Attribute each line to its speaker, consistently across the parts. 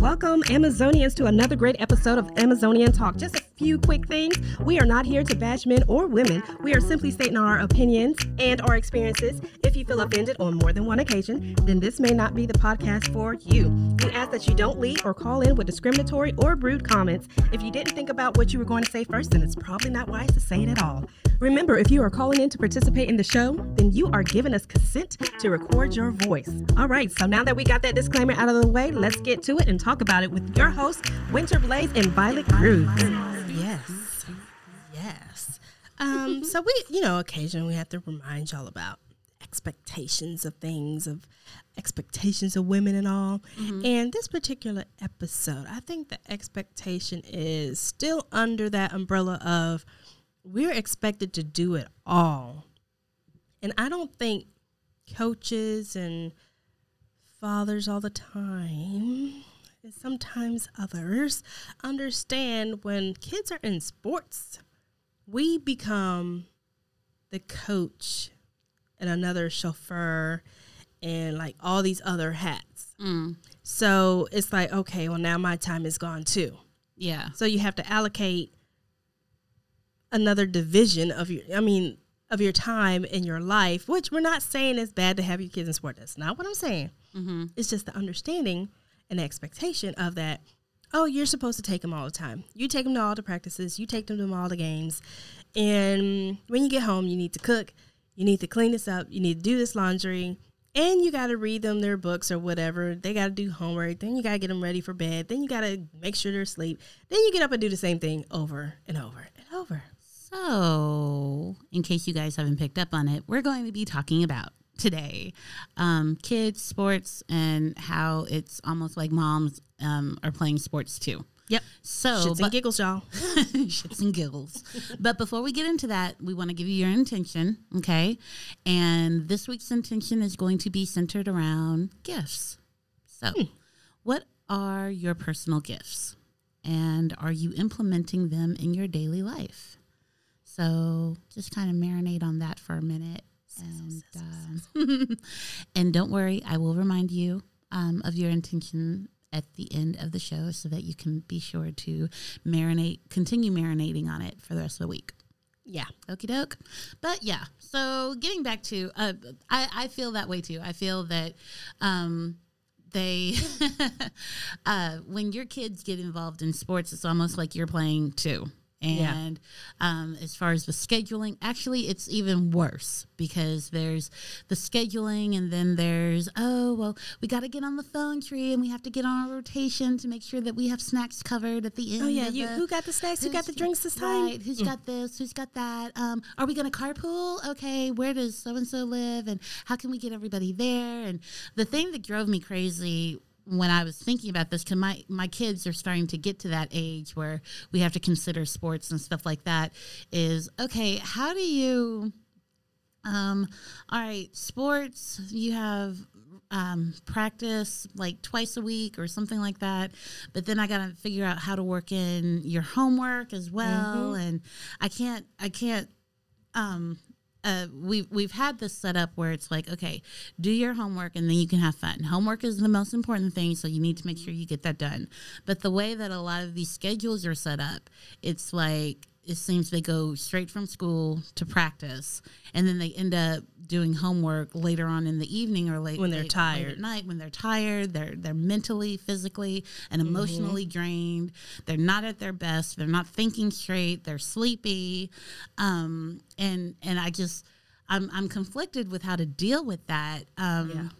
Speaker 1: Welcome, Amazonians, to another great episode of Amazonian Talk. Just a few quick things. We are not here to bash men or women. We are simply stating our opinions and our experiences. If you feel offended on more than one occasion, then this may not be the podcast for you. We ask that you don't leave or call in with discriminatory or rude comments. If you didn't think about what you were going to say first, then it's probably not wise to say it at all. Remember, if you are calling in to participate in the show, then you are giving us consent to record your voice. All right, so now that we got that disclaimer out of the way, let's get to it and talk about it with your hosts, Winter Blaze and Violet Cruz.
Speaker 2: Yes. Um, so we, you know, occasionally we have to remind y'all about expectations of things, of expectations of women and all. And this particular episode, I think the expectation is still under that umbrella of we're expected to do it all. And I don't think coaches and fathers all the time and sometimes others understand when kids are in sports, we become the coach and another chauffeur and like all these other hats.
Speaker 3: Mm.
Speaker 2: So it's like, okay, well, now my time is gone too.
Speaker 3: Yeah.
Speaker 2: So you have to allocate another division of your, I mean, of your time in your life, which we're not saying it's bad to have your kids in sport. That's not what I'm saying.
Speaker 3: Mm-hmm.
Speaker 2: It's just the understanding and the expectation of that. Oh, you're supposed to take them all the time. You take them to all the practices. You take them to all the games. And when you get home, you need to cook. You need to clean this up. You need to do this laundry. And you got to read them their books or whatever. They got to do homework. Then you got to get them ready for bed. Then you got to make sure they're asleep. Then you get up and do the same thing over and over and over.
Speaker 3: So, in case you guys haven't picked up on it, we're going to be talking about today um, kids, sports, and how it's almost like moms um, are playing sports too.
Speaker 2: Yep.
Speaker 3: So,
Speaker 2: Shits and
Speaker 3: but-
Speaker 2: giggles, y'all.
Speaker 3: shits and giggles. but before we get into that, we want to give you your intention, okay? And this week's intention is going to be centered around gifts. So, what are your personal gifts? And are you implementing them in your daily life? So, just kind of marinate on that for a minute. And, uh, and don't worry, I will remind you um, of your intention at the end of the show so that you can be sure to marinate, continue marinating on it for the rest of the week.
Speaker 2: Yeah.
Speaker 3: Okie doke. But yeah, so getting back to, uh, I, I feel that way too. I feel that um, they, uh, when your kids get involved in sports, it's almost like you're playing too.
Speaker 2: Yeah.
Speaker 3: And um, as far as the scheduling, actually, it's even worse because there's the scheduling, and then there's, oh, well, we got to get on the phone tree and we have to get on a rotation to make sure that we have snacks covered at the end.
Speaker 2: Oh, yeah. You,
Speaker 3: the-
Speaker 2: who got the snacks? Who got the drinks this time?
Speaker 3: Right. Who's got this? Who's got that? Um, are we going to carpool? Okay. Where does so and so live? And how can we get everybody there? And the thing that drove me crazy when I was thinking about this, because my, my kids are starting to get to that age where we have to consider sports and stuff like that, is okay, how do you. Um, all right, sports, you have um, practice like twice a week or something like that. But then I got to figure out how to work in your homework as well. And I can't, I can't, um, uh, we've we've had this set up where it's like, okay, do your homework and then you can have fun. Homework is the most important thing, so you need to make sure you get that done. But the way that a lot of these schedules are set up, it's like it seems they go straight from school to practice, and then they end up doing homework later on in the evening or late
Speaker 2: When they're
Speaker 3: late- late
Speaker 2: tired.
Speaker 3: at night when they're tired. They're they're mentally, physically, and emotionally drained. They're not at their best. They're not thinking straight. They're sleepy, um, and and I just I'm I'm conflicted with how to deal with that. Um,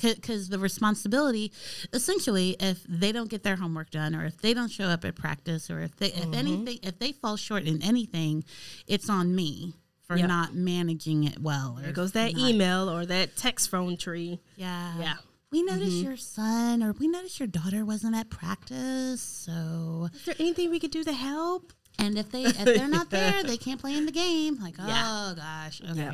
Speaker 3: because the responsibility essentially if they don't get their homework done or if they don't show up at practice or if they if mm-hmm. anything if they fall short in anything it's on me for
Speaker 2: Yep.
Speaker 3: not managing it well or
Speaker 2: There goes that
Speaker 3: not-
Speaker 2: email or that text phone tree.
Speaker 3: yeah
Speaker 2: Yeah.
Speaker 3: we noticed mm-hmm. your son or we noticed your daughter wasn't at practice so
Speaker 2: Is there anything we could do to help?
Speaker 3: and if they if they're not there they can't play in the game like
Speaker 2: Yeah.
Speaker 3: oh gosh okay
Speaker 2: Yeah.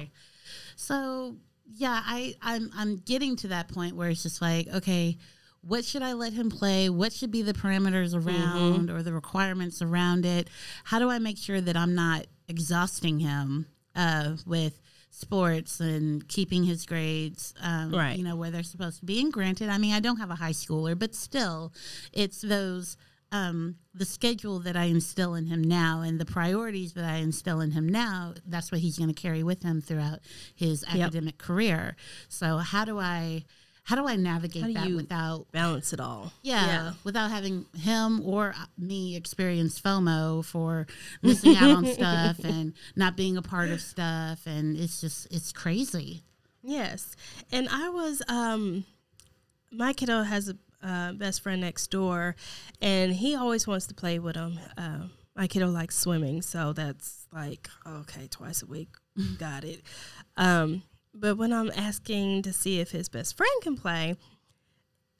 Speaker 3: so yeah i i'm i'm getting to that point where it's just like okay what should i let him play what should be the parameters around or the requirements around it how do i make sure that i'm not exhausting him uh with sports and keeping his grades, um,
Speaker 2: Right.
Speaker 3: you know, where they're supposed to be. And granted, I mean, I don't have a high schooler, but still, it's those. Um, the schedule that I instill in him now and the priorities that I instill in him now, that's what he's going to carry with him throughout his academic career. So how do I how do I navigate
Speaker 2: do
Speaker 3: that without
Speaker 2: Balance it all.
Speaker 3: yeah, without having him or me experience FOMO for missing out on stuff and not being a part of stuff, and it's just it's crazy.
Speaker 2: Yes, and I was um, my kiddo has a uh, best friend next door, and he always wants to play with him. Uh, my kiddo likes swimming, so that's like okay, twice a week, got it. Um, but when I'm asking to see if his best friend can play,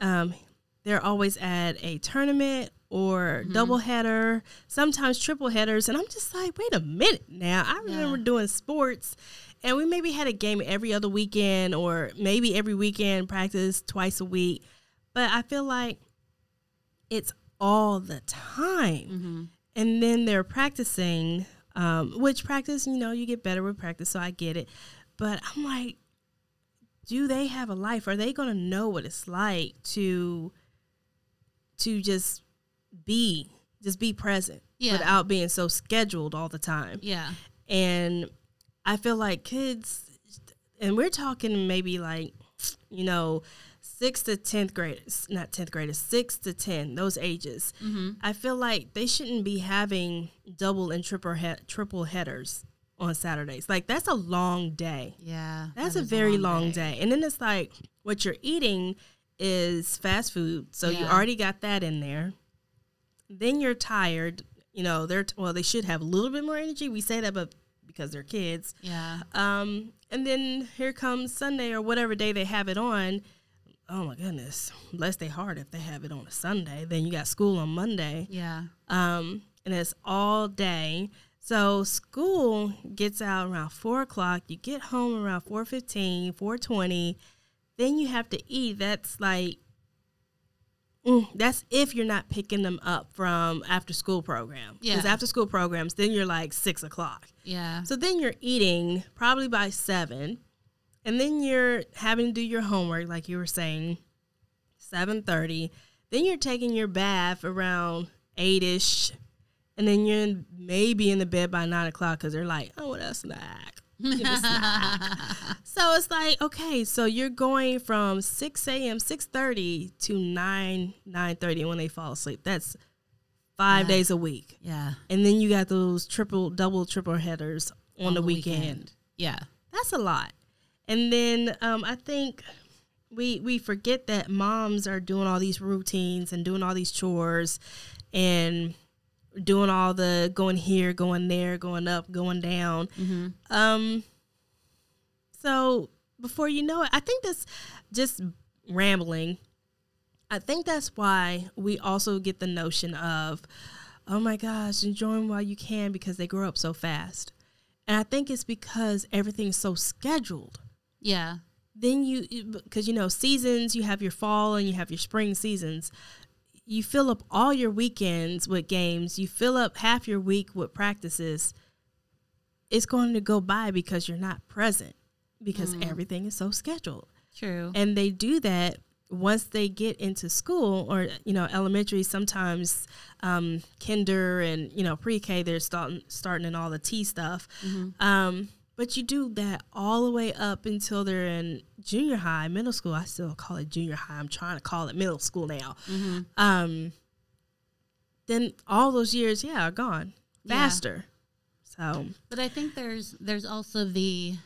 Speaker 2: um, they're always at a tournament or double header, sometimes triple headers, and I'm just like, wait a minute now. I remember doing sports, and we maybe had a game every other weekend, or maybe every weekend practice twice a week. But I feel like it's all the time, and then they're practicing, um, which practice, you know, you get better with practice, so I get it. But I'm like, do they have a life? Are they going to know what it's like to to just be just be present
Speaker 3: Yeah.
Speaker 2: without being so scheduled all the time?
Speaker 3: Yeah,
Speaker 2: And I feel like kids, and we're talking maybe like, you know, sixth to tenth graders, not tenth graders, six to ten, those ages. I feel like they shouldn't be having double and triple he- triple headers on Saturdays. Like that's a long day.
Speaker 3: yeah.
Speaker 2: That's
Speaker 3: that
Speaker 2: a very long, day. And then it's like what you're eating is fast food. So you already got that in there. Then you're tired. You know, they're well, they should have a little bit more energy. We say that but because they're kids.
Speaker 3: Yeah,
Speaker 2: Um, and then here comes Sunday or whatever day they have it on. Oh my goodness. Bless their heart if they have it on a Sunday. Then you got school on Monday
Speaker 3: yeah,
Speaker 2: um, and it's all day. So school gets out around four o'clock. You get home around 4.15, 4.20. Then you have to eat. That's like, mm, that's if you're not picking them up from after school program. Because
Speaker 3: Yeah.
Speaker 2: after school programs, then you're like six o'clock.
Speaker 3: yeah,
Speaker 2: So then you're eating probably by seven, and then you're having to do your homework, like you were saying, seven thirty. Then you're taking your bath around eight ish, and then you're in, maybe in the bed by nine o'clock because they're like, "Oh, what a snack." Give a snack. so it's like okay, so you're going from six a.m. six thirty to nine nine thirty when they fall asleep. That's five days a week.
Speaker 3: yeah.
Speaker 2: And then you got those triple, double, triple headers on, the, weekend.
Speaker 3: Yeah,
Speaker 2: That's a lot. And then um, I think we we forget that moms are doing all these routines and doing all these chores and doing all the going here, going there, going up, going down. Um, so before you know it, I think that's just rambling. I think that's why we also get the notion of, oh my gosh, enjoy them while you can because they grow up so fast. And I think it's because everything's so scheduled.
Speaker 3: Yeah,
Speaker 2: Then you, because you know, seasons, you have your fall and you have your spring seasons. You fill up all your weekends with games, you fill up half your week with practices. It's going to go by because you're not present because everything is so scheduled
Speaker 3: true.
Speaker 2: and they do that once they get into school or you know elementary sometimes um, kinder and you know pre-k they're starting starting in all the t stuff um, but you do that all the way up until they're in junior high middle school. I still call it junior high. I'm trying to call it middle school now. Um, then all those years yeah are gone
Speaker 3: Yeah.
Speaker 2: faster. So
Speaker 3: But I think there's there's also the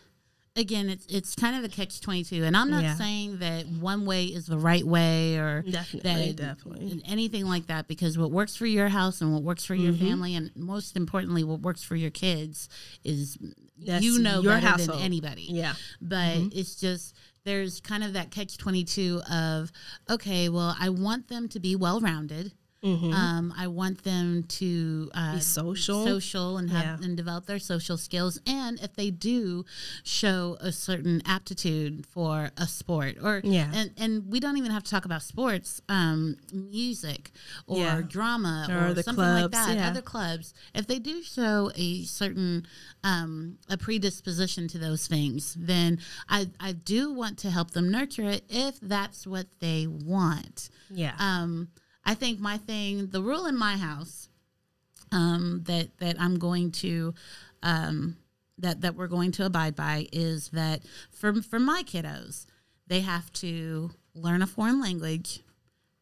Speaker 3: again it's it's kind of a catch twenty two, and I'm not
Speaker 2: Yeah.
Speaker 3: saying that one way is the right way or
Speaker 2: Definitely,
Speaker 3: that
Speaker 2: definitely.
Speaker 3: anything like that because what works for your house and what works for your
Speaker 2: Mm-hmm.
Speaker 3: family and most importantly what works for your kids is
Speaker 2: That's
Speaker 3: you know
Speaker 2: your
Speaker 3: better
Speaker 2: household.
Speaker 3: than anybody.
Speaker 2: yeah
Speaker 3: but
Speaker 2: Mm-hmm.
Speaker 3: it's just there's kind of that catch 22 of okay well i want them to be well rounded Um, I want them to uh,
Speaker 2: Be social.
Speaker 3: social, and have
Speaker 2: Yeah.
Speaker 3: and develop their social skills. And if they do show a certain aptitude for a sport, or
Speaker 2: Yeah.
Speaker 3: and and we don't even have to talk about sports, um, music or
Speaker 2: Yeah.
Speaker 3: drama or,
Speaker 2: Or
Speaker 3: something like
Speaker 2: clubs,
Speaker 3: that.
Speaker 2: yeah.
Speaker 3: Other clubs, if they do show a certain um, a predisposition to those things, then I I do want to help them nurture it if that's what they want.
Speaker 2: Yeah.
Speaker 3: Um, I think my thing, the rule in my house, um, that that I'm going to, um, that that we're going to abide by is that for for my kiddos, they have to learn a foreign language,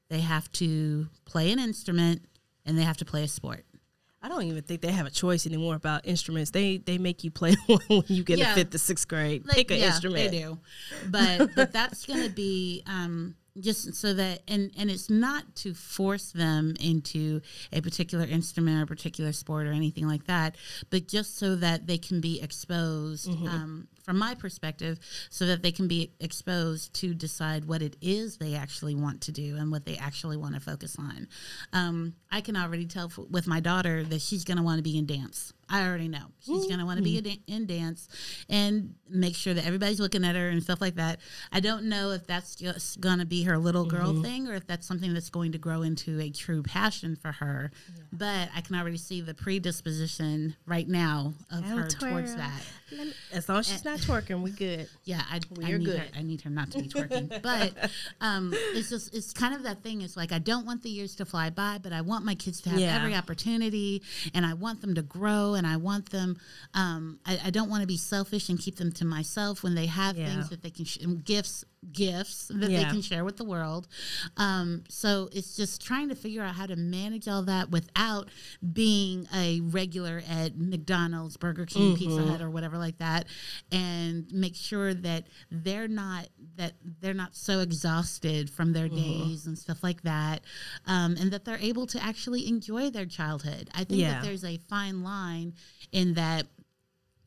Speaker 3: they have to play an instrument, and they have to play a sport.
Speaker 2: I don't even think they have a choice anymore about instruments. They they make you play one when you get
Speaker 3: Yeah.
Speaker 2: to fifth to sixth grade.
Speaker 3: Like,
Speaker 2: Pick an
Speaker 3: yeah,
Speaker 2: instrument.
Speaker 3: They do, but but that's going to be um, just so that and and it's not to force them into a particular instrument or a particular sport or anything like that, but just so that they can be exposed.
Speaker 2: Mm-hmm.
Speaker 3: Um, from my perspective, so that they can be exposed to decide what it is they actually want to do and what they actually want to focus on. Um, I can already tell f- with my daughter that she's going to want to be in dance. I already know she's going to want to be hmm. da- in dance and make sure that everybody's looking at her and stuff like that. I don't know if that's just going to be her little girl mm-hmm. thing or if that's something that's going to grow into a true passion for her. But I can already see the predisposition right now of
Speaker 2: That'll
Speaker 3: her towards that.
Speaker 2: Me- As long as she's not eh. twerking, we good.
Speaker 3: Yeah, I, I
Speaker 2: We're
Speaker 3: need
Speaker 2: good.
Speaker 3: her. I need her not to be twerking. but um, it's just it's kind of that thing. It's like I don't want the years to fly by, but I want my kids to have
Speaker 2: Yeah.
Speaker 3: every opportunity, and I want them to grow, and I want them. Um, I, I don't want to be selfish and keep them to myself when they have
Speaker 2: Yeah.
Speaker 3: things that they can sh- gifts gifts that they can share with the world. Um, so it's just trying to figure out how to manage all that without being a regular at McDonald's, Burger King, Pizza
Speaker 2: Mm-hmm.
Speaker 3: Hut, or whatever like that, and make sure that they're not that they're not so exhausted from their
Speaker 2: Mm-hmm.
Speaker 3: days and stuff like that, um, and that they're able to actually enjoy their childhood. I think
Speaker 2: Yeah.
Speaker 3: that there's a fine line in that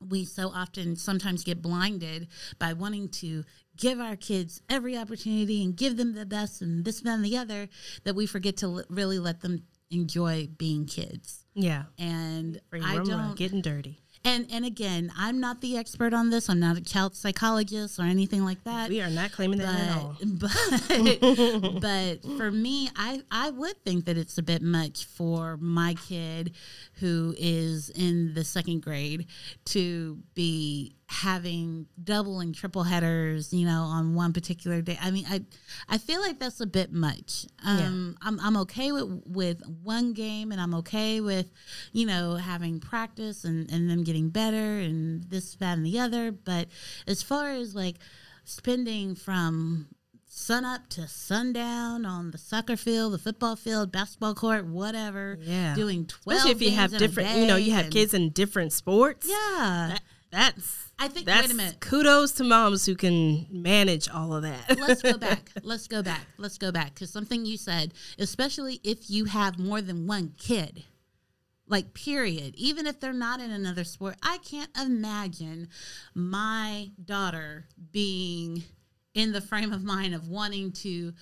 Speaker 3: we so often sometimes get blinded by wanting to give our kids every opportunity and give them the best and this that, and the other that we forget to l- really let them enjoy being kids
Speaker 2: Yeah.
Speaker 3: and
Speaker 2: Free
Speaker 3: i don't
Speaker 2: getting dirty.
Speaker 3: And and again i'm not the expert on this i'm not a child psychologist or anything like that
Speaker 2: We are not claiming that at all.
Speaker 3: but but, but for me, I I would think that it's a bit much for my kid who is in the second grade to be having double and triple headers, you know, on one particular day. I mean, I I feel like that's a bit much. Um, I'm I'm okay with with one game, and I'm okay with you know having practice and and them getting better and this that and the other. But as far as like spending from sun up to sundown on the soccer field, the football field, basketball court, whatever.
Speaker 2: Yeah.
Speaker 3: Doing twelve.
Speaker 2: Especially if you have different, you know, you have kids in different sports.
Speaker 3: Yeah.
Speaker 2: That, that's
Speaker 3: I think.
Speaker 2: that's
Speaker 3: wait a minute.
Speaker 2: kudos to moms who can manage all of that.
Speaker 3: Let's go back. Let's go back. Let's go back because something you said, especially if you have more than one kid. Like period. Even if they're not in another sport, I can't imagine my daughter being in the frame of mind of wanting to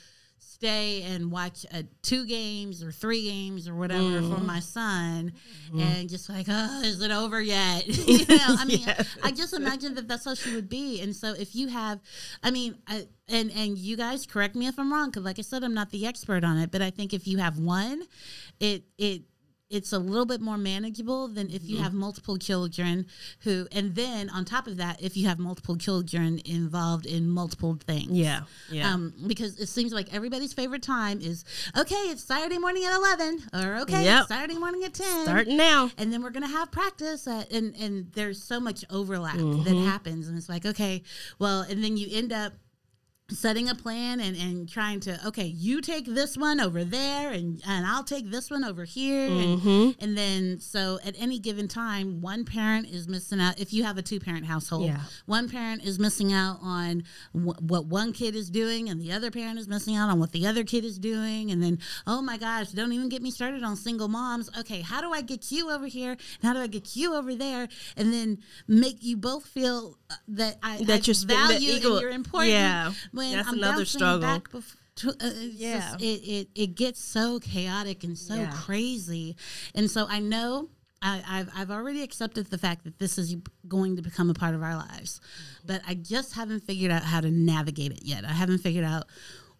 Speaker 3: stay and watch uh, two games or three games or whatever for my son and just like oh is it over yet? You know i mean i just imagine that that's how she would be. And so if you have i mean I, and and you guys correct me if i'm wrong because like i said i'm not the expert on it but i think if you have one it it it's a little bit more manageable than if
Speaker 2: Mm-hmm.
Speaker 3: you have multiple children who and then on top of that if you have multiple children involved in multiple things
Speaker 2: yeah, yeah.
Speaker 3: um, because it seems like everybody's favorite time is okay it's saturday morning at 11 or okay
Speaker 2: Yep.
Speaker 3: it's saturday morning at 10
Speaker 2: Starting now.
Speaker 3: and then we're gonna have practice at, and and there's so much overlap that
Speaker 2: Mm-hmm.
Speaker 3: happens and it's like okay well and then you end up setting a plan and, and trying to okay you take this one over there and, and i'll take this one over here
Speaker 2: Mm-hmm.
Speaker 3: and, and then so at any given time one parent is missing out if you have a two parent household
Speaker 2: Yeah.
Speaker 3: one parent is missing out on wh- what one kid is doing and the other parent is missing out on what the other kid is doing and then oh my gosh don't even get me started on single moms okay how do i get you over here and how do i get you over there and then make you both feel uh, that i
Speaker 2: That
Speaker 3: I
Speaker 2: you're sp- that
Speaker 3: value
Speaker 2: equal-
Speaker 3: and you're important
Speaker 2: yeah.
Speaker 3: When
Speaker 2: That's
Speaker 3: I'm
Speaker 2: another struggle.
Speaker 3: tw- uh, it's
Speaker 2: Yeah.
Speaker 3: just- it, it it gets so chaotic and so
Speaker 2: Yeah.
Speaker 3: crazy, and so I know. I, I've I've already accepted the fact that this is going to become a part of our lives, but I just haven't figured out how to navigate it yet. I haven't figured out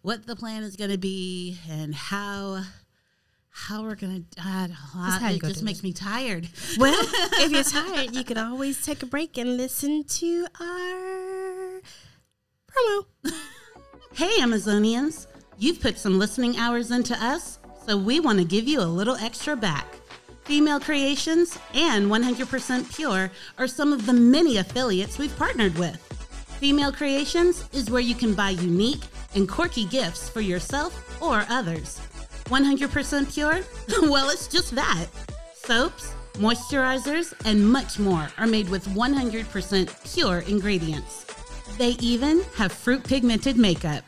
Speaker 3: what the plan is going to be and how how we're going to.
Speaker 2: how you
Speaker 3: it
Speaker 2: gonna
Speaker 3: just makes me tired.
Speaker 2: Well, if you're tired, you can always take a break and listen to our promo.
Speaker 3: Hey, Amazonians! You've put some listening hours into us, so we want to give you a little extra back. Female Creations and 100% Pure are some of the many affiliates we've partnered with. Female Creations is where you can buy unique and quirky gifts for yourself or others. 100% Pure? well, it's just that. Soaps, moisturizers, and much more are made with 100% pure ingredients. They even have fruit pigmented makeup.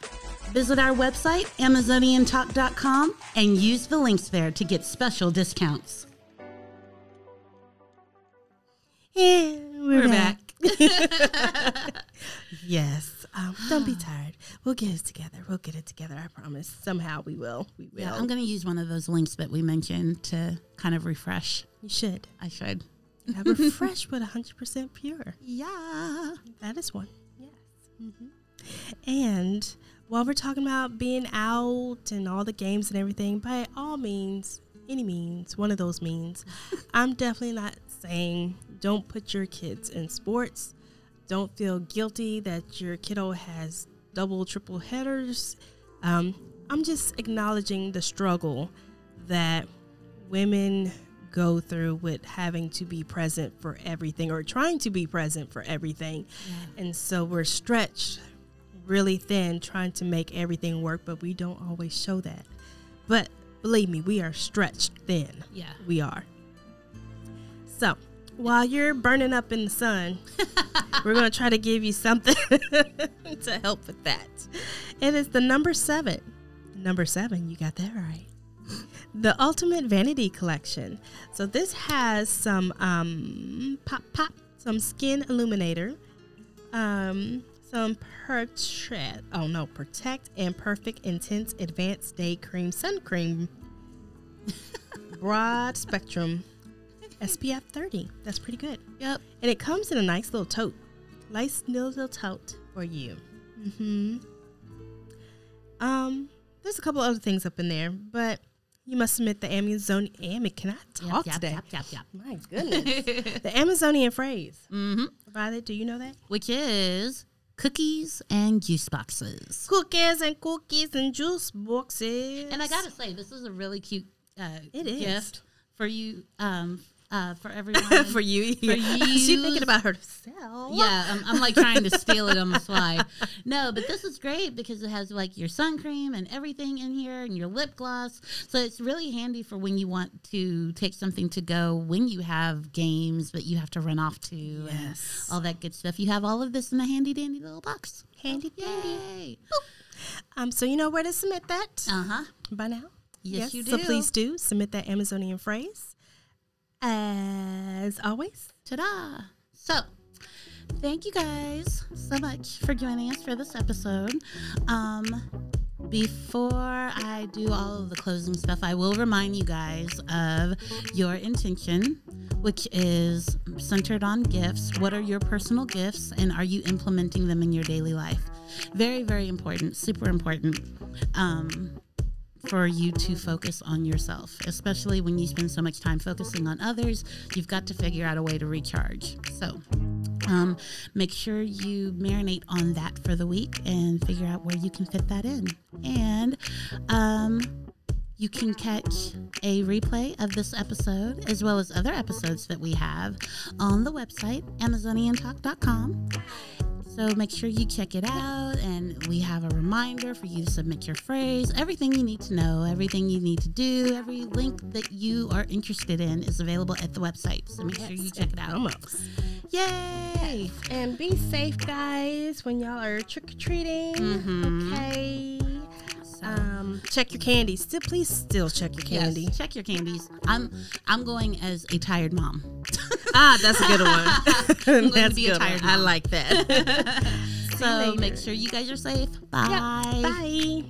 Speaker 3: Visit our website, AmazonianTalk.com, and use the links there to get special discounts.
Speaker 2: And we're,
Speaker 3: We're
Speaker 2: back.
Speaker 3: back.
Speaker 2: Yes. Um, don't be tired. We'll get it together. We'll get it together. I promise. Somehow we will. We will.
Speaker 3: Yeah, I'm going to use one of those links that we mentioned to kind of refresh.
Speaker 2: you should.
Speaker 3: I should.
Speaker 2: Refresh but 100% pure.
Speaker 3: Yeah.
Speaker 2: That is one. Yes. hmm And while we're talking about being out and all the games and everything, by all means, any means, one of those means, I'm definitely not saying don't put your kids in sports. Don't feel guilty that your kiddo has double, triple headers. Um, I'm just acknowledging the struggle that women go through with having to be present for everything or trying to be present for everything. And so we're stretched really thin trying to make everything work, but we don't always show that. But believe me, we are stretched thin.
Speaker 3: Yeah.
Speaker 2: We are. So while you're burning up in the sun, we're going to try to give you something to help with that. It is the number seven. Number seven, you got that right. The Ultimate Vanity Collection. So this has some um, pop pop, some skin illuminator, um, some protect. Oh no, protect and perfect intense advanced day cream sun cream. Broad spectrum, SPF 30. That's pretty good.
Speaker 3: Yep.
Speaker 2: And it comes in a nice little tote. Nice little tote for you. Mm-hmm. Um, there's a couple other things up in there, but you must submit the Amazon. Amy, can I talk
Speaker 3: yep,
Speaker 2: today?
Speaker 3: Yep, yep, yep.
Speaker 2: My goodness. the Amazonian phrase.
Speaker 3: Mm-hmm.
Speaker 2: Violet, do you know that?
Speaker 3: Which is cookies and juice boxes.
Speaker 2: Cookies and cookies and juice boxes.
Speaker 3: And I gotta say, this is a really cute uh,
Speaker 2: It is.
Speaker 3: gift for you, um, uh, for everyone.
Speaker 2: for you.
Speaker 3: For
Speaker 2: She's
Speaker 3: you.
Speaker 2: thinking about herself.
Speaker 3: Yeah, I'm, I'm like trying to steal it on the fly. No, but this is great because it has like your sun cream and everything in here and your lip gloss. So it's really handy for when you want to take something to go when you have games that you have to run off to
Speaker 2: Yes.
Speaker 3: and all that good stuff. You have all of this in a handy dandy little box.
Speaker 2: Handy dandy.
Speaker 3: Yay.
Speaker 2: Um, so you know where to submit that
Speaker 3: Uh huh.
Speaker 2: by now?
Speaker 3: Yes, you do.
Speaker 2: So please do submit that Amazonian phrase. As always,
Speaker 3: Ta da! So, thank you guys so much for joining us for this episode. Um, before I do all of the closing stuff, I will remind you guys of your intention, which is centered on gifts. What are your personal gifts, and are you implementing them in your daily life? Very, very important, super important. Um, for you to focus on yourself, especially when you spend so much time focusing on others. You've got to figure out a way to recharge. So, um, make sure you marinate on that for the week and figure out where you can fit that in. And um, you can catch a replay of this episode as well as other episodes that we have on the website, AmazonianTalk.com. So make sure you check it out, and we have a reminder for you to submit your phrase. Everything you need to know, everything you need to do, every link that you are interested in is available at the website. So make sure you check it out.
Speaker 2: Almost.
Speaker 3: Yay!
Speaker 2: And be safe, guys, when y'all are trick or treating.
Speaker 3: Mhm.
Speaker 2: Okay.
Speaker 3: So,
Speaker 2: Um, check your candy. Still, please still check your
Speaker 3: yes,
Speaker 2: candy.
Speaker 3: check your candies. I'm I'm going as a tired mom.
Speaker 2: Ah, that's a good one.
Speaker 3: I'm going to be a tired
Speaker 2: I like that.
Speaker 3: so make sure you guys are safe. Bye.
Speaker 2: Bye.